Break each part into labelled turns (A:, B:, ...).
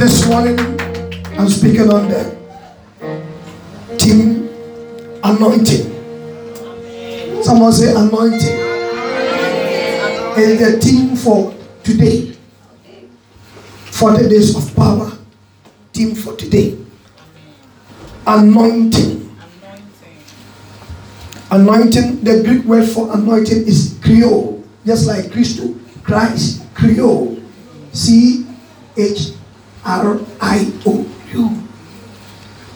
A: This morning, I'm speaking on the team anointing. Someone say anointing. It's the team for today. 40 days of power. Team for today. Anointing. Anointing, the Greek word for anointing is Chrio. Just like Christo, Christ, Chrio. C H R I O U.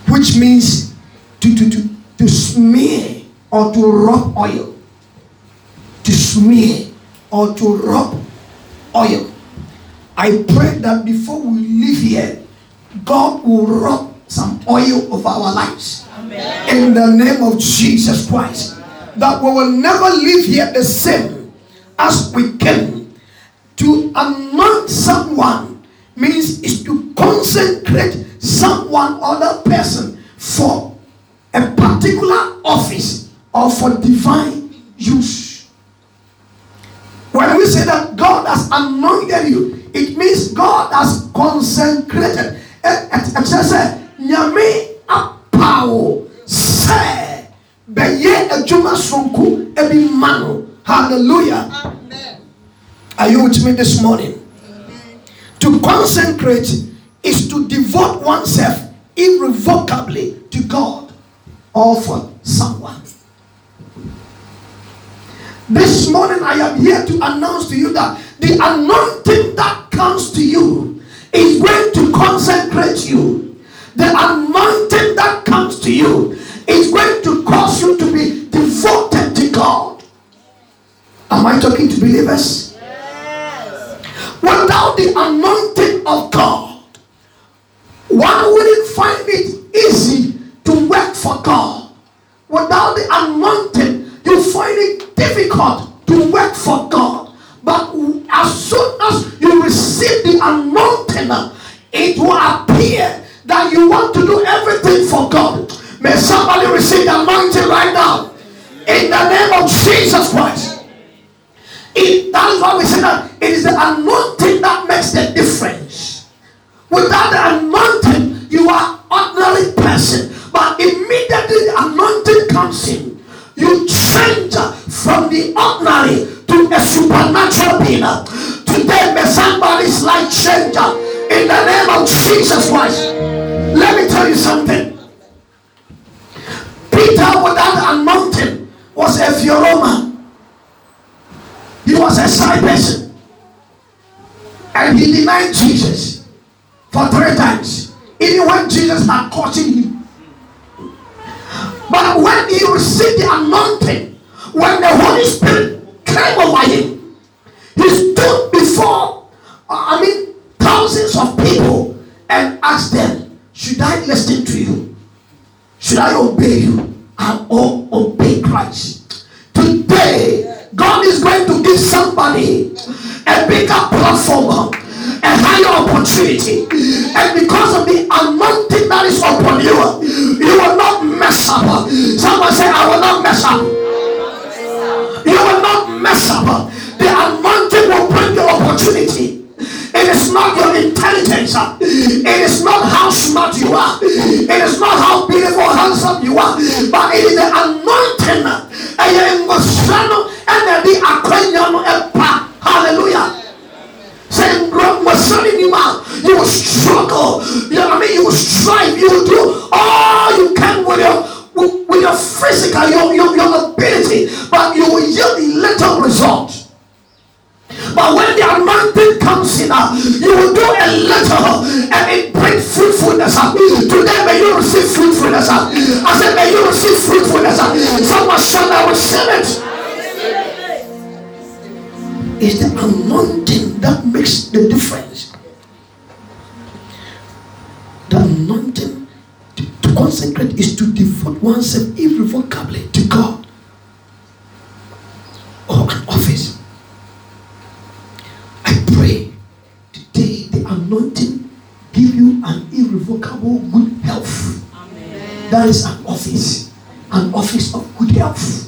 A: Which means to, to, to, to smear or to rub oil. To smear or to rub oil. I pray that before we leave here, God will rub some oil of our lives. In the name of Jesus Christ. That we will never leave here the same as we came. To anoint someone means is to consecrate someone other person for a particular office or for divine use. When we say that God has anointed you, it means God has consecrated. Ɛkyerɛ sɛ nyame apawo sɛ bɛyɛ adwuma sonko ebi ma no. Hallelujah. Amen. Are you with me this morning? To consecrate is to devote oneself irrevocably to God or for someone. This morning, I am here to announce to you that the anointing that comes to you is going to consecrate you. The anointing comes to you is going to cause you to be devoted to God. Am I talking to believers? Yes. Without the anointing of God, one wouldn't find it easy to work for God. Without the anointing, you find it difficult to work for God. But as soon as you receive the anointing, it will appear that you want to do everything for God. May somebody receive the anointing right now. In the name of Jesus Christ. It, that is why we say that it is the anointing that makes the difference. Without the anointing, you are ordinary person. But immediately the anointing comes in, you change from the ordinary to a supernatural being. Today, may somebody's life change in the name of Jesus Christ. Tell you something. Peter, without anointing, was a Fioroma. He was a shy person. And he denied Jesus for three times. Even when Jesus had cautioned him but when he received the anointing, when the Holy Spirit came over him, he stood before, uh, I mean, thousands of people and asked them, Should I listen to you? Should I obey you? And or obey Christ? Today, God is going to give somebody a bigger platform a higher opportunity. And because of the anointing that is upon you, you will not mess up. Someone say, I will not mess up. You will not mess up. The anointing will bring you opportunity. It is not your intelligence. It is not how smart you are. It is not how beautiful, handsome you are. But it is the anointing. Hallelujah. Saying, you will struggle. You know what I mean? You will strive. You will do all you can with your with your physical, your, your, your ability, but you will yield little result. But when the anointing comes in, uh, you will do a little and it brings fruitfulness. Uh. Today, may you receive fruitfulness. Uh. I said, may you receive fruitfulness. Uh. Someone shall I receive it. It's the anointing that makes the difference. The anointing to consecrate is to devote oneself irrevocably to God or an office. I pray today the anointing give you an good health. Amen. That is an office, an office of good health.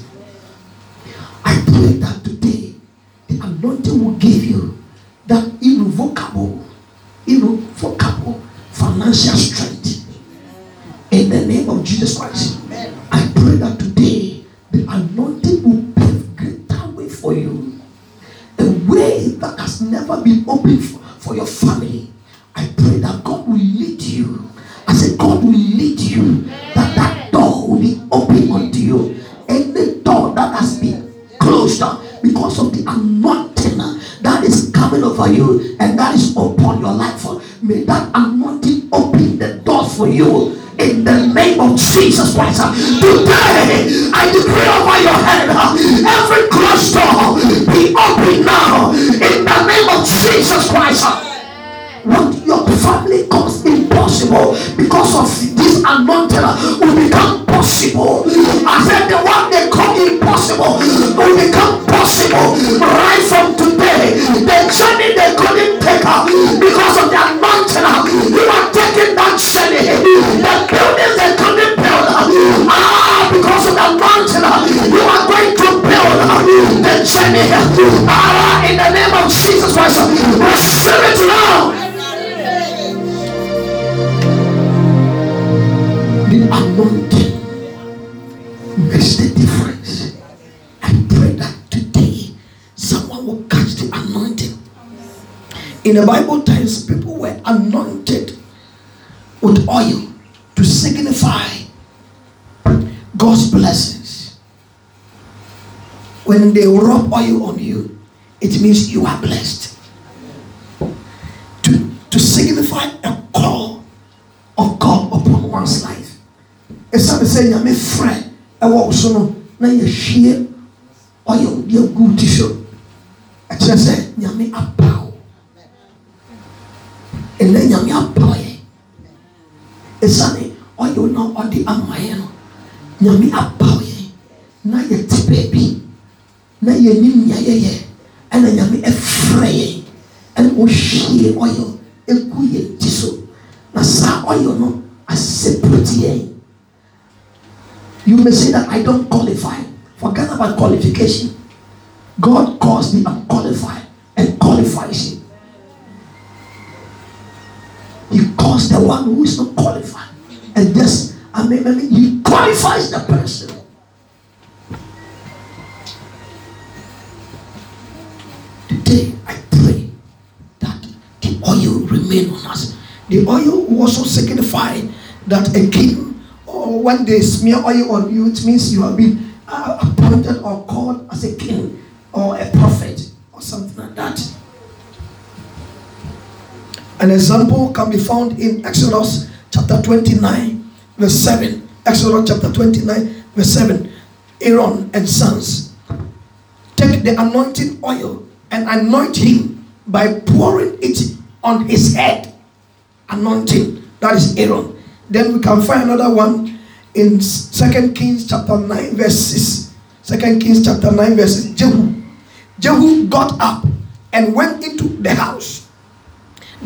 A: The Bible times, people were anointed with oil to signify God's blessings. When they rub oil on you, it means you are blessed. To, to signify a call of God upon one's life ɛsiane sɛ nyame frɛ ɛwɔ so no na yɛhwie ɔyɛ odi agu ti so ɛkyerɛ sɛ nyame apaw ɛnɛ nyame apaw yɛ ɛsiane ɔyɛ na ɔde ama yɛ no nyame apaw yɛ na yɛte baabi na yɛnim nea yɛyɛ ɛna nyame ɛfrɛ yɛ ɛna ɔhwie ɔyɛ egu yɛn ti so na saa ɔyɛ no asɛpɛti yɛn. You may say that I don't qualify. Forget about qualification. God calls the unqualified and qualifies him. He calls the one who is not qualified. And just, I mean, I mean he qualifies the person. Today, I pray that the oil remain on us. The oil also signify that a king or when they smear oil on you, it means you have been uh, appointed or called as a king or a prophet or something like that. An example can be found in Exodus chapter 29, verse 7. Exodus chapter 29, verse 7. Aaron and sons take the anointing oil and anoint him by pouring it on his head. Anointing. That is Aaron. Then we can find another one in Second Kings chapter 9, verse 6. 2 Kings chapter 9, verse 6. Jehu. Jehu got up and went into the house.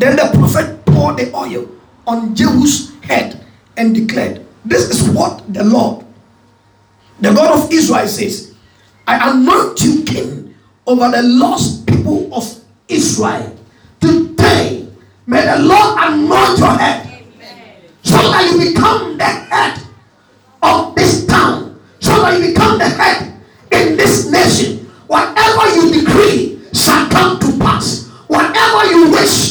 A: Then the prophet poured the oil on Jehu's head and declared, This is what the Lord, the God of Israel, says I anoint you king over the lost people of Israel. Today, may the Lord anoint your head so that you become the head of this town, so that you become the head in this nation. Whatever you decree shall come to pass. Whatever you wish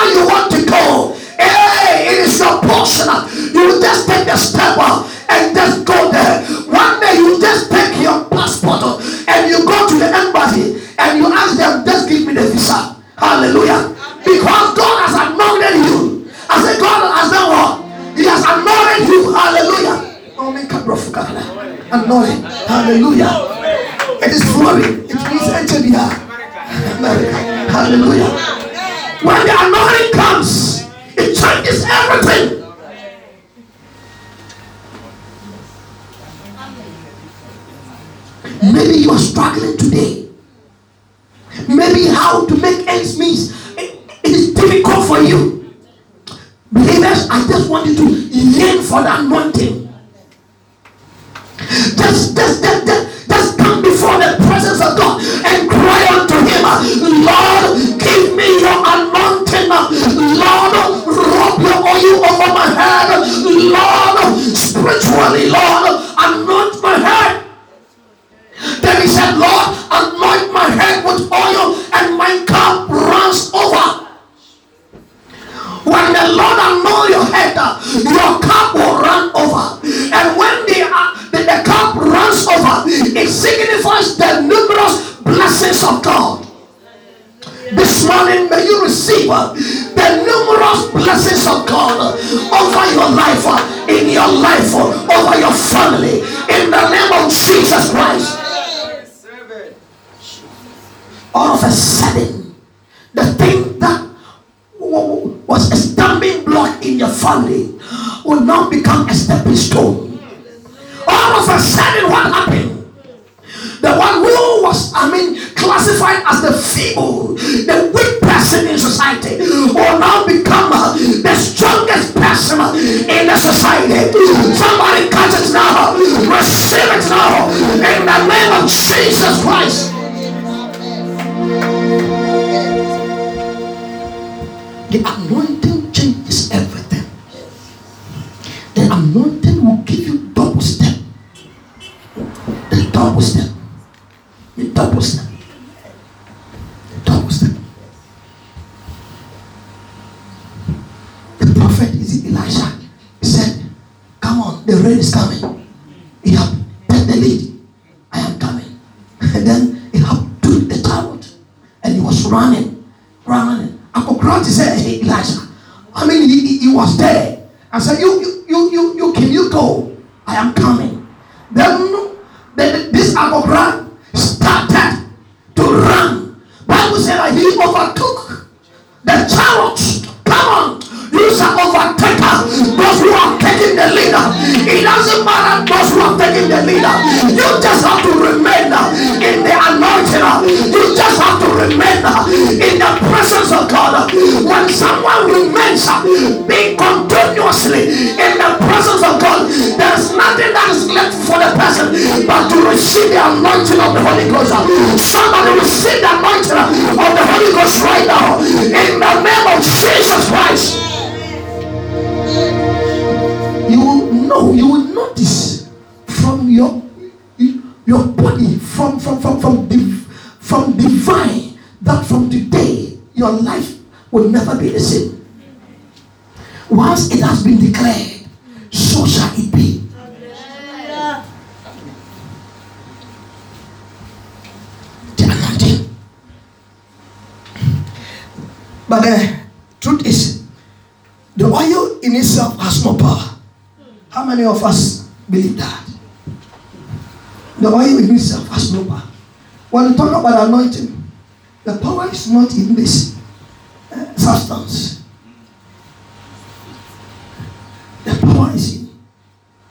A: Wherever you want to go, hey, it is your portion. You just take the step up and just go there. One day you just take your passport uh, and you go to the embassy and you ask them, just give me the visa. Hallelujah. Because God has anointed you. I said, God has done what? He has anointed you. Hallelujah. Anointed. Hallelujah. It is flowing. It means America. Hallelujah. When the anointing comes, it changes everything. Maybe you are struggling today. Maybe how to make ends meet is difficult for you. Believers, I just want you to yearn for the anointing. Just, just, just before the presence of God and cry unto Him, Lord, give me your anointing. Lord, rub your oil over my head. Lord, spiritually, Lord, anoint my head. Then he said, Lord, anoint my head with oil and my cup runs over. When the Lord anoint your head, your cup will run over. And when the, uh, the, the cup it signifies the numerous blessings of God. This morning, may you receive uh, the numerous blessings of God over your life, uh, in your life, uh, over your family, in the name of Jesus Christ. All of a sudden, the thing that was a stumbling block in your family will now become a stepping stone. All of a sudden, what happened? The one who was, I mean, classified as the feeble, the weak person in society, will now become uh, the strongest person in the society. Somebody catch it now, receive it now, in the name of Jesus Christ. You just have to remain in the anointing. You just have to remain in the presence of God. When someone remains being continuously in the presence of God, there's nothing that is left for the person but to receive the anointing of the Holy Ghost. Somebody receive the anointing of the Holy Ghost right now in the name of Jesus Christ. You will know, you will notice from your your body, from from from from div, from divine, that from today your life will never be the same. Once it has been declared, so shall it be. But the truth is, the oil in itself has no power. How many of us believe that? The oil itself has no power. When we talk about anointing, the power is not in this uh, substance. The power is in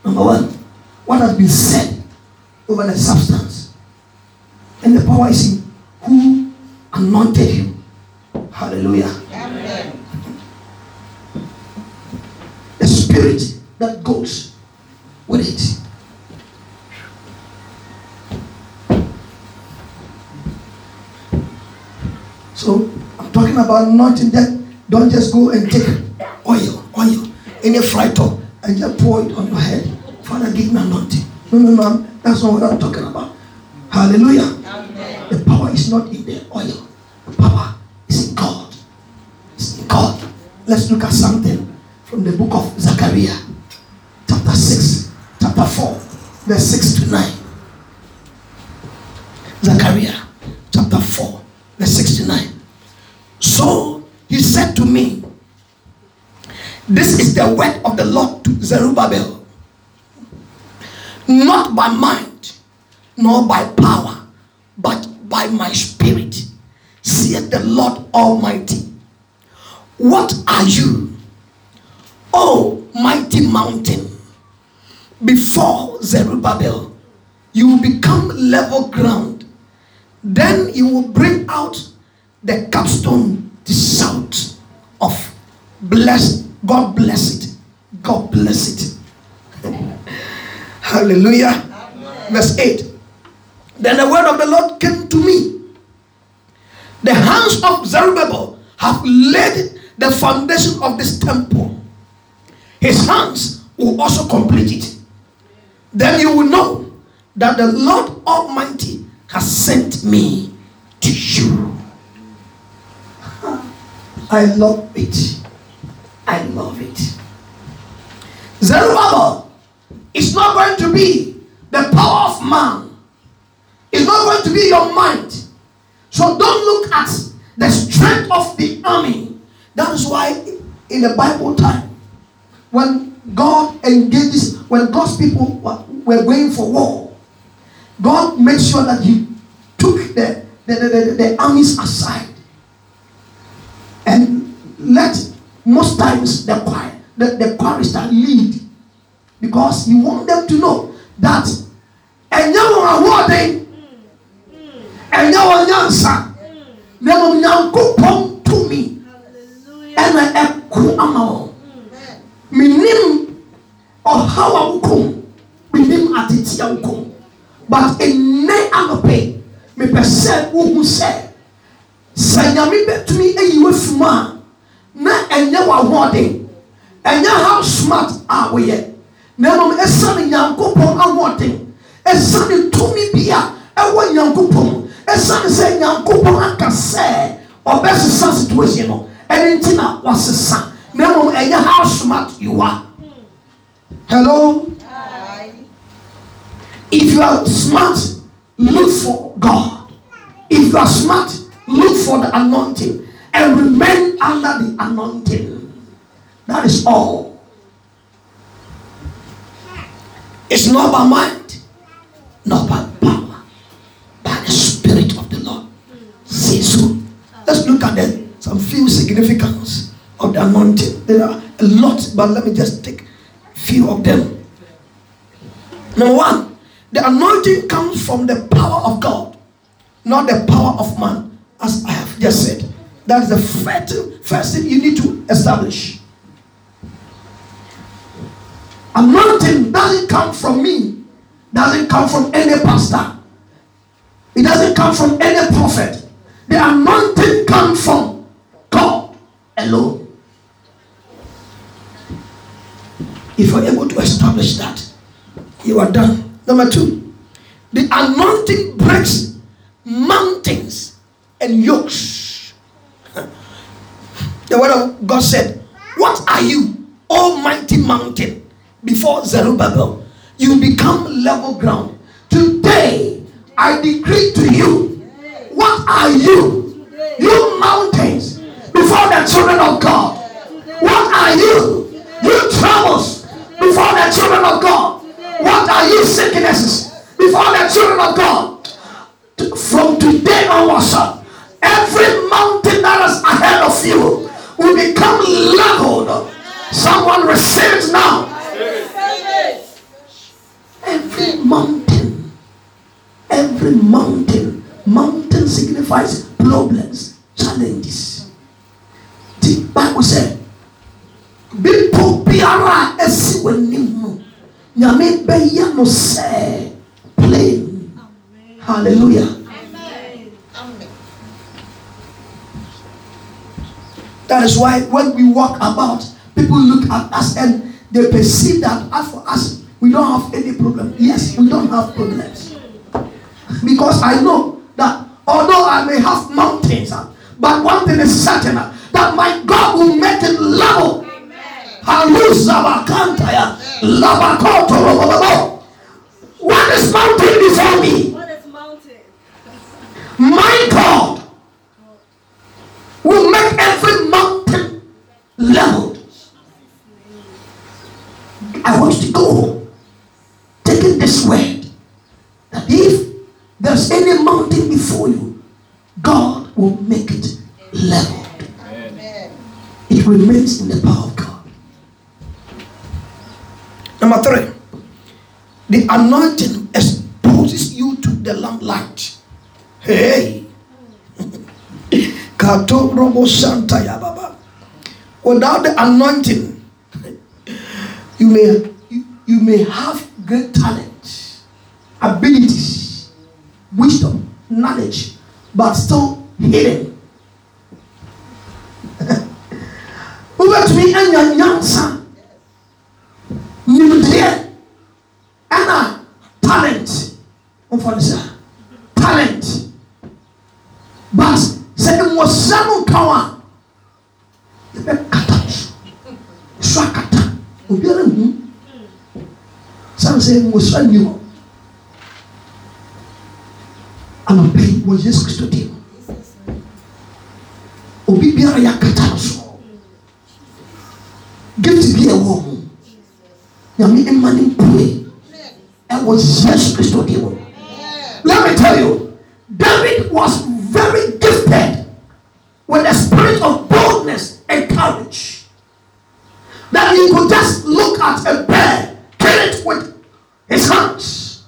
A: number one, what has been said over the substance, and the power is in who anointed him. Hallelujah. Anointing that don't just go and take oil, oil, any fry top and just pour it on your head. Father, give me anointing. No, no, no, that's not what I'm talking about. Hallelujah. The power is not in the oil. The power is in God. It's in God. Let's look at something from the book of Zechariah, chapter 6, chapter 4, verse 6 to 9. Zechariah, chapter 4, verse 6 to 9. So he said to me, This is the word of the Lord to Zerubbabel, not by might, nor by power, but by my spirit, saith the Lord Almighty. What are you, O mighty mountain? Before Zerubbabel, you will become level ground. Then you will bring out the capstone, the shout of bless, God bless it, God bless it. Hallelujah. Verse 8. Then the word of the Lord came to me. The hands of Zerubbabel have laid the foundation of this temple. His hands will also complete it. Then you will know that the Lord Almighty has sent me to you. I love it. I love it. Zerubbabel is not going to be the power of man. It's not going to be your mind. So don't look at the strength of the army. That is why in the Bible time, when God engages, when God's people were going for war, God made sure that He took the, the, the, the, the armies aside and let most times the choir, the, the chorister lead because He want them to know that you are awarding ɛnyɛ wɔn nyansa na mmom nyankopɔn tumi ɛna ɛko ama wɔn menim ɔhaw a wokom menim atete a wokom but ɛnnɛ anɔpɛ mepɛ sɛ wohu sɛ sɛ nyame bɛtumi ayi wafim a na ɛnyɛ w'ahoɔden ɛnyɛ how smart a woyɛ na mmom ɛsiane nyankopɔn ahoɔden ɛsiane tumi bi a ɛwɔ nyankopɔn ɛsiane sɛ nyankopɔn aka sɛ ɔbɛsesa situation no ɛne nti na wasesa na mmom ɛnyɛ how smart you are. Hello? If you are smart look for god. If you are smart look for the anointing and remain under the anointing. That is all. It's not by mind not by power by the spirit of the lord. Say so let's look at the, some few significance of the anointing. There are a lot but let me just take few of them. Number one the anointing comes from the power of god not the power of man as i have just said that is the first, first thing you need to establish. Anointing doesn't come from me doesn't come from any pastor. It doesn't come from any prophet. The anointing comes from god alone. If you're able to establish that you are done. Number two the anointing breaks mountains and yokes the word of god said what are you almighty mountain before zerubbabel? You become level ground. Today i decree to you what are you you mountains before the children of god? What are you you troubles before the children of god? What are you sicknesses before the children of god? From today onwards every mountain that is ahead of you will become leveled. Someone receives now. Every mountain every mountain mountain signifies problems challenges. The bible said bepɔ biara w'anim no nyame bɛyɛ no sɛ plain. Hallelujah that is why when we walk about people look at us and they perceive that as for us we don't have any problem. Yes we don't have problems. Because i know that although i may have mountains uh, but one thing is certain uh, that my god will make it level. What is mountain before me
B: What is mountain?
A: my god will make every mountain leveled I want you to go home, taking this word that if there's any mountain before you, God will make it leveled. It remains in the power of God. Number three, the anointing exposes you to the lamplight. Hey. Kato robo shanta ya. Without the anointing, You may you, you may have great talent, abilities, wisdom, knowledge, but still hidden. wobɛtumi anya nyansa nimdeɛ ɛna talent. Ɔmfa no talent. But sɛ mmɔsra no nka wo a yɛbɛkata so akata obiara hu sane sɛ mmɔsra nni hɔ anɔpɛ wɔ yesu kristo dim obi biara yɛakata no so. Gift bi ɛwɔ ho nyame ɛma ne mpue. Ɛwɔ yesu kristo dim let me tell you david was very gifted with a spirit of boldness and courage. That he could just look at a bear kill it with his hands.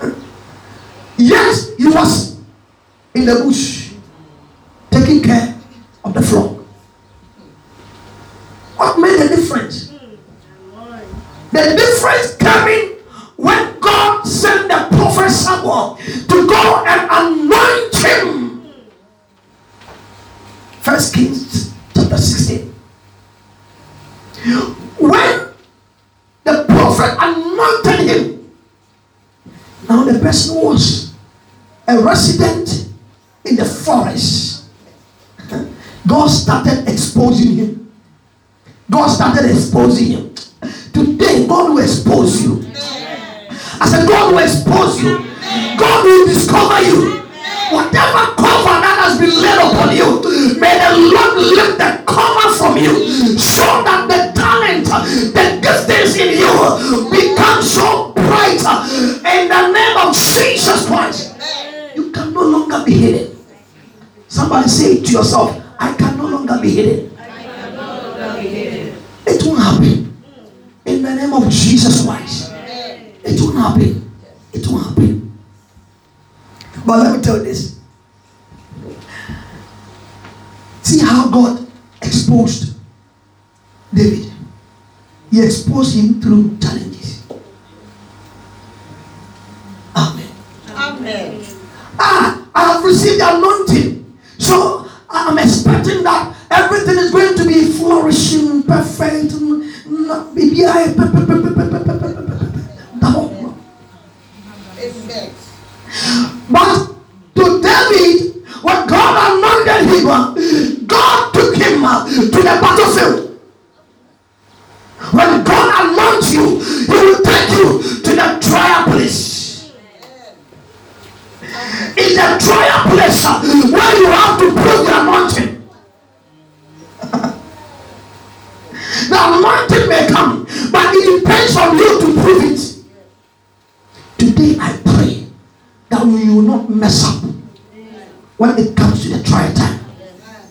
A: Yes he was in the bush started exposing him. Today, God will expose you. I said, God will expose you. God will discover you. Whatever cover that has been laid upon you, may the Lord lift the cover from you so that the talent, the giftings in you become so bright in the name of Jesus Christ. You can no longer be hidden. Somebody say to yourself, I can no longer be hidden. It won't happen. In the name of Jesus Christ. It won't happen. It won't happen. But let me tell you this. See how God exposed David. He exposed him through challenges. Amen.
B: Amen.
A: Ah, I have received the anointing. So I'm expecting that everything is going to be flourishing, perfect. When it comes to the trial time.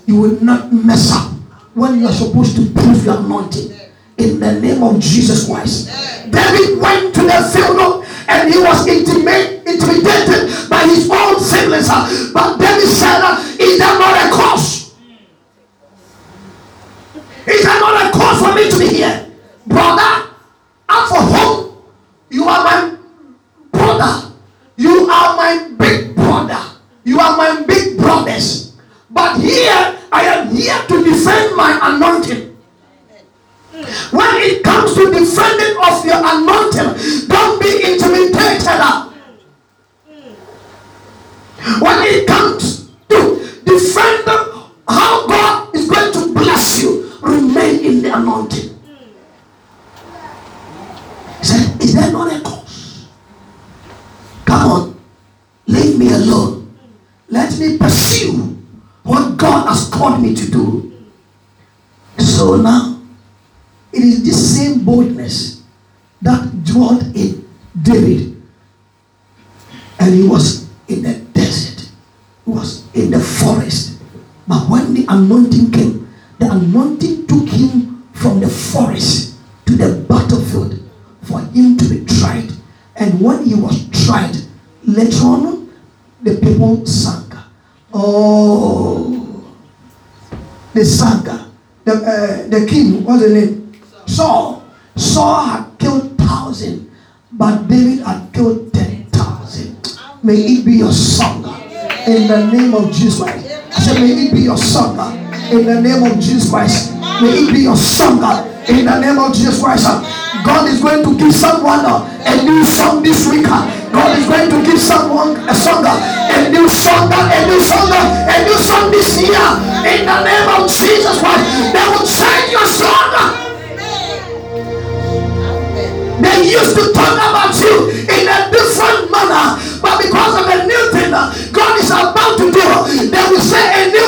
A: You will not mess up when you are supposed to prove your anointing. In the name of Jesus Christ. David went to the field and he was intimate, intimidated by his own siblings. But David said, Is that not a cause? Is that not a cause for me to be here? Brother, I'm for home. You are my brother. You are my big brother. You are my big brothers. But here, I am here to defend my anointing. When it comes to defending of your anointing, don't be intimidated. When it comes to defending how God is going to bless you, remain in the anointing. Said, Is there not a cause? Come on, leave me alone. Let me pursue God has called me to do. So now, it is this same boldness that dwelt in David. And he was in the desert, he was in the forest. But when the anointing came, the anointing took him from the forest to the battlefield for him to be tried. And when he was tried, later on, the people sang. Oh, they sang. The, uh, the king, what's the name? Saul. Saul had killed thousand, but David had killed ten thousand. May it be your song in the name of Jesus Christ. I said, may it be your song in the name of Jesus Christ. May it be your song in the name of Jesus Christ. God is going to give someone a new song this week. God is going to give someone a song, a new song, a new song, a new song this year. In the name of Jesus Christ, they will change your song. They used to talk about you in a different manner, but because of a new thing God is about to do, they will say a new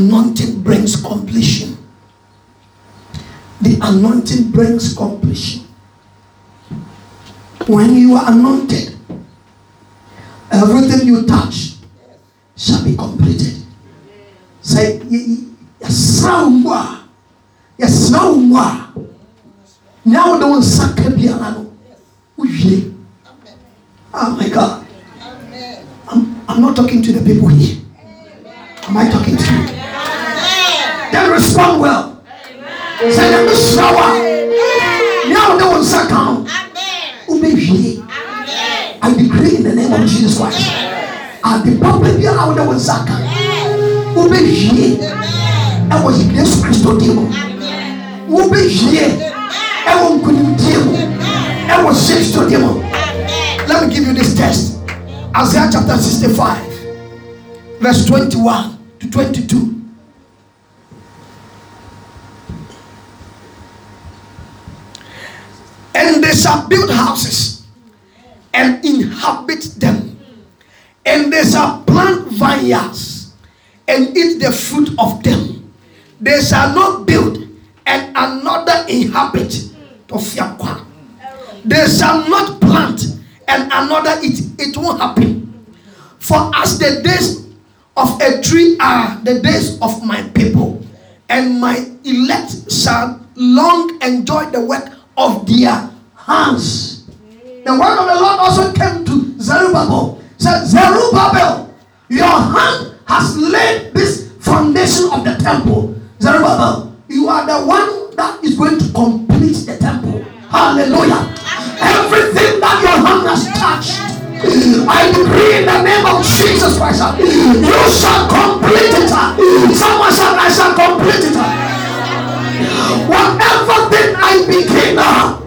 A: anointing brings completion. The anointing brings completion. When you are anointed, Everything you touch shall be completed. Say, wo mu a nea wode wo nsa ka biara no wowie oh my god I'm, I'm not talking to the people here am I talking to you then respond well. Sɛ nyame sra wo a nea wode wo nsa ka no I decree in the name of Jesus Christ. Ade papa bi a wode wo nsa ka wobɛwie Christ yesu kristo deɛ mu wobɛwie ɛwɔ nkonimdie I ɛwɔ kristo to mu let me give you this test. Isaiah chapter 65 verse 21 to 22 they shall build houses and inhabit them. And they shall plant vineyards and eat the fruit of them. They shall not build and another inhabit. They shall not plant and another eat. It won't happen. For as the days of a tree are the days of my people, and my elect shall long enjoy the work of their hands. The word of the Lord also came to Zerubbabel. Said, Zerubbabel, your hand has laid this foundation of the temple. Zerubbabel, you are the one that is going to complete the temple. Hallelujah. Everything that your hand has touched. I decree in the name of Jesus Christ, you shall complete it. Someone shall, I shall complete it. Whatever thing I begin,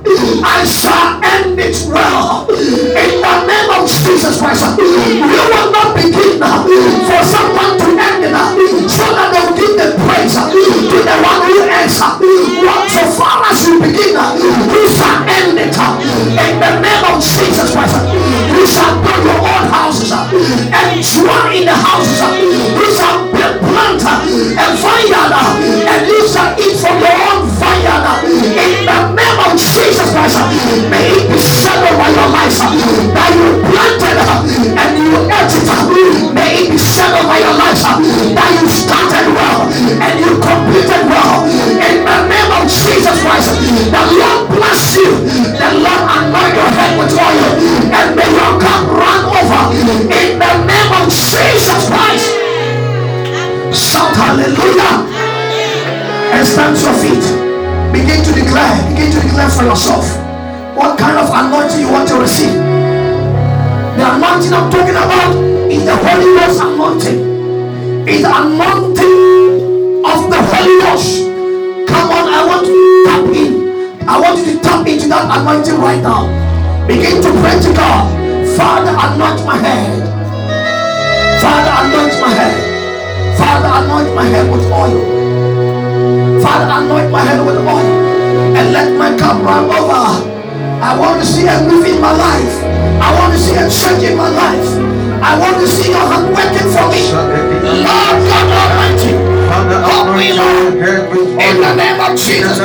A: I shall end it well. In the name of Jesus Christ, you will not begin for someone to end it so that they will give the praise to the one who ends. So far as you begin, you shall end it. In the name of Jesus Christ, you shall build your own houses and dwell in the houses. You shall plant and vineyard and you shall eat from your own. In the name of Jesus Christ, may it be settled by your life that you planted and you ate it. May it be settled by your life that you started well and you completed well. In the name of Jesus Christ, the Lord bless you. The Lord yourself what kind of anointing you want to receive. The anointing I'm talking about is the Holy Ghost anointing. Is anointing of the Holy Ghost. Come on, I want you to tap in. I want you to tap into that anointing right now. Begin to pray to God. Father, anoint my head. Father, anoint my head. Father, anoint my head with oil. Father, anoint my head with oil. And let my cup run over. I want to see a move in my life. I want to see a change in my life. I want to see your hand working for me. Lord God Almighty, help me, Lord. In the name of Jesus.